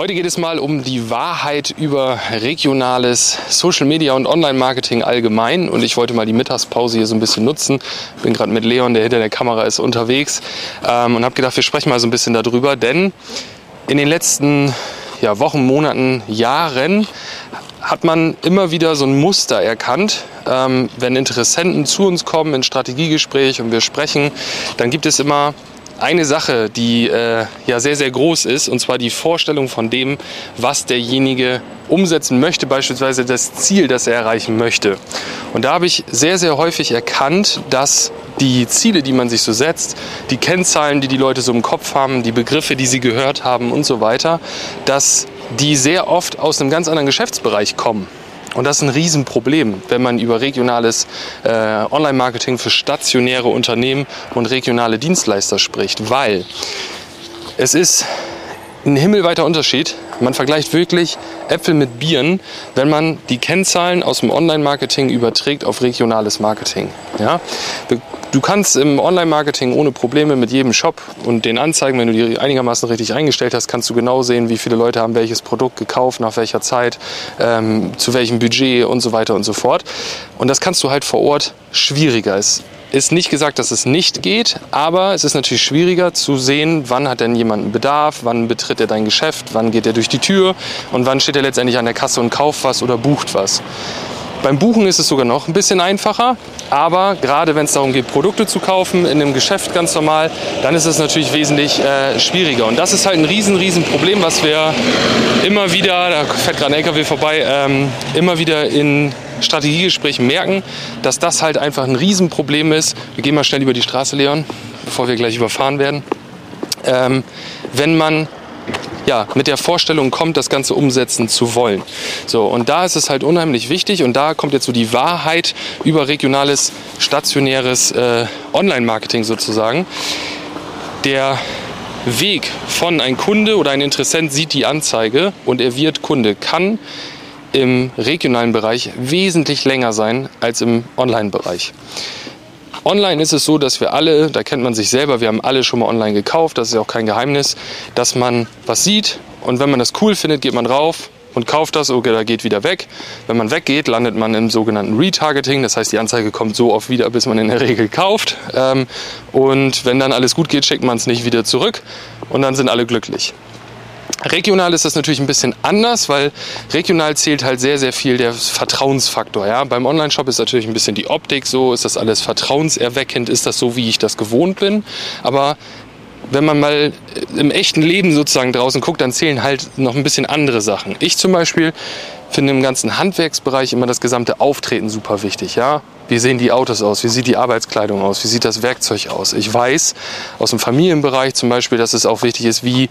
Heute geht es mal um die Wahrheit über regionales Social Media und Online-Marketing allgemein. Und ich wollte mal die Mittagspause hier so ein bisschen nutzen. Bin gerade mit Leon, der hinter der Kamera ist, unterwegs ähm, und habe gedacht, wir sprechen mal so ein bisschen darüber. Denn in den letzten ja, Wochen, Monaten, Jahren hat man immer wieder so ein Muster erkannt. Ähm, wenn Interessenten zu uns kommen in Strategiegespräch und wir sprechen, dann gibt es immer eine Sache, die äh, ja sehr, sehr groß ist, und zwar die Vorstellung von dem, was derjenige umsetzen möchte, beispielsweise das Ziel, das er erreichen möchte. Und da habe ich sehr, sehr häufig erkannt, dass die Ziele, die man sich so setzt, die Kennzahlen, die die Leute so im Kopf haben, die Begriffe, die sie gehört haben und so weiter, dass die sehr oft aus einem ganz anderen Geschäftsbereich kommen. Und das ist ein Riesenproblem, wenn man über regionales äh, Online-Marketing für stationäre Unternehmen und regionale Dienstleister spricht, weil es ist ein himmelweiter Unterschied. Man vergleicht wirklich Äpfel mit Bieren, wenn man die Kennzahlen aus dem Online-Marketing überträgt auf regionales Marketing. Ja? Du kannst im Online-Marketing ohne Probleme mit jedem Shop und den Anzeigen, wenn du die einigermaßen richtig eingestellt hast, kannst du genau sehen, wie viele Leute haben welches Produkt gekauft, nach welcher Zeit, ähm, zu welchem Budget und so weiter und so fort. Und das kannst du halt vor Ort schwieriger. Es ist nicht gesagt, dass es nicht geht, aber es ist natürlich schwieriger zu sehen, wann hat denn jemand einen Bedarf, wann betritt er dein Geschäft, wann geht er durch die Tür und wann steht er letztendlich an der Kasse und kauft was oder bucht was. Beim Buchen ist es sogar noch ein bisschen einfacher, aber gerade wenn es darum geht, Produkte zu kaufen in einem Geschäft ganz normal, dann ist es natürlich wesentlich äh, schwieriger. Und das ist halt ein riesen, riesen Problem, was wir immer wieder, da fährt gerade ein LKW vorbei, ähm, immer wieder in Strategiegesprächen merken, dass das halt einfach ein Riesenproblem ist. Wir gehen mal schnell über die Straße, Leon, bevor wir gleich überfahren werden. Ähm, wenn man ja, mit der Vorstellung kommt, das Ganze umsetzen zu wollen. So, und da ist es halt unheimlich wichtig und da kommt jetzt so die Wahrheit über regionales, stationäres äh, Online-Marketing sozusagen. Der Weg von ein Kunde oder ein Interessent sieht die Anzeige und er wird Kunde, kann im regionalen Bereich wesentlich länger sein als im Online-Bereich. Online ist es so, dass wir alle, da kennt man sich selber, wir haben alle schon mal online gekauft, das ist ja auch kein Geheimnis, dass man was sieht und wenn man das cool findet, geht man rauf und kauft das, da geht wieder weg. Wenn man weggeht, landet man im sogenannten Retargeting, das heißt, die Anzeige kommt so oft wieder, bis man in der Regel kauft. Ähm, und wenn dann alles gut geht, schickt man es nicht wieder zurück und dann sind alle glücklich. Regional ist das natürlich ein bisschen anders, weil regional zählt halt sehr, sehr viel der Vertrauensfaktor. Ja? Beim Online-Shop ist natürlich ein bisschen die Optik so, ist das alles vertrauenserweckend, ist das so, wie ich das gewohnt bin. Aber wenn man mal im echten Leben sozusagen draußen guckt, dann zählen halt noch ein bisschen andere Sachen. Ich zum Beispiel finde im ganzen Handwerksbereich immer das gesamte Auftreten super wichtig. Ja? Wie sehen die Autos aus? Wie sieht die Arbeitskleidung aus? Wie sieht das Werkzeug aus? Ich weiß aus dem Familienbereich zum Beispiel, dass es auch wichtig ist, wie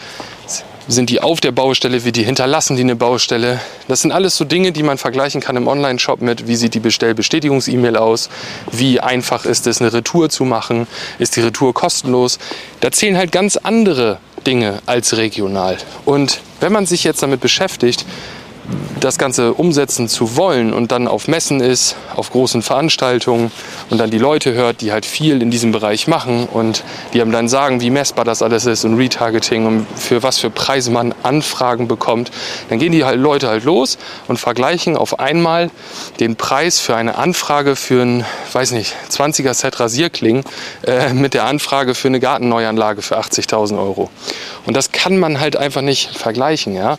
sind die auf der Baustelle, wie die hinterlassen die eine Baustelle. Das sind alles so Dinge, die man vergleichen kann im Online-Shop mit, wie sieht die Bestellbestätigungs-E-Mail aus, wie einfach ist es, eine Retour zu machen, ist die Retour kostenlos. Da zählen halt ganz andere Dinge als regional. Und wenn man sich jetzt damit beschäftigt, das Ganze umsetzen zu wollen und dann auf Messen ist, auf großen Veranstaltungen und dann die Leute hört, die halt viel in diesem Bereich machen und die einem dann sagen, wie messbar das alles ist und Retargeting und für was für Preise man Anfragen bekommt, dann gehen die halt Leute halt los und vergleichen auf einmal den Preis für eine Anfrage für ein, weiß nicht, 20er Set Rasierklingen äh, mit der Anfrage für eine Gartenneuanlage für 80.000 Euro. Und das kann man halt einfach nicht vergleichen, ja.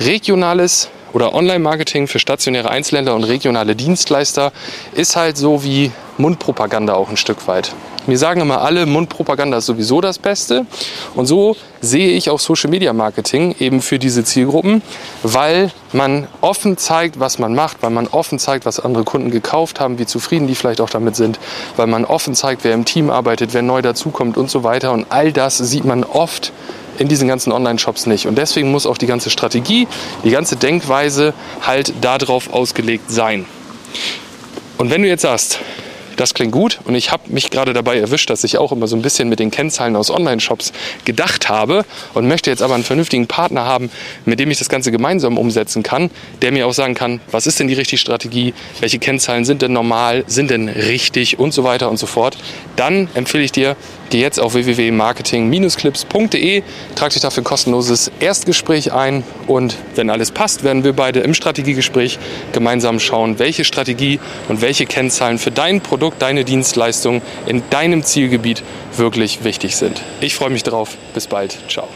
Regionales oder Online-Marketing für stationäre Einzelhändler und regionale Dienstleister ist halt so wie Mundpropaganda auch ein Stück weit. Mir sagen immer alle, Mundpropaganda ist sowieso das Beste. Und so sehe ich auch Social Media Marketing eben für diese Zielgruppen, weil man offen zeigt, was man macht, weil man offen zeigt, was andere Kunden gekauft haben, wie zufrieden die vielleicht auch damit sind, weil man offen zeigt, wer im Team arbeitet, wer neu dazukommt und so weiter. Und all das sieht man oft in diesen ganzen Online-Shops nicht. Und deswegen muss auch die ganze Strategie, die ganze Denkweise halt darauf ausgelegt sein. Und wenn du jetzt sagst, das klingt gut. Und ich habe mich gerade dabei erwischt, dass ich auch immer so ein bisschen mit den Kennzahlen aus Online-Shops gedacht habe und möchte jetzt aber einen vernünftigen Partner haben, mit dem ich das Ganze gemeinsam umsetzen kann, der mir auch sagen kann, was ist denn die richtige Strategie, welche Kennzahlen sind denn normal, sind denn richtig? Und so weiter und so fort, dann empfehle ich dir Geh jetzt auf www.marketing-clips.de, trag dich dafür ein kostenloses Erstgespräch ein und wenn alles passt, werden wir beide im Strategiegespräch gemeinsam schauen, welche Strategie und welche Kennzahlen für dein Produkt, deine Dienstleistung in deinem Zielgebiet wirklich wichtig sind. Ich freue mich drauf. Bis bald. Ciao.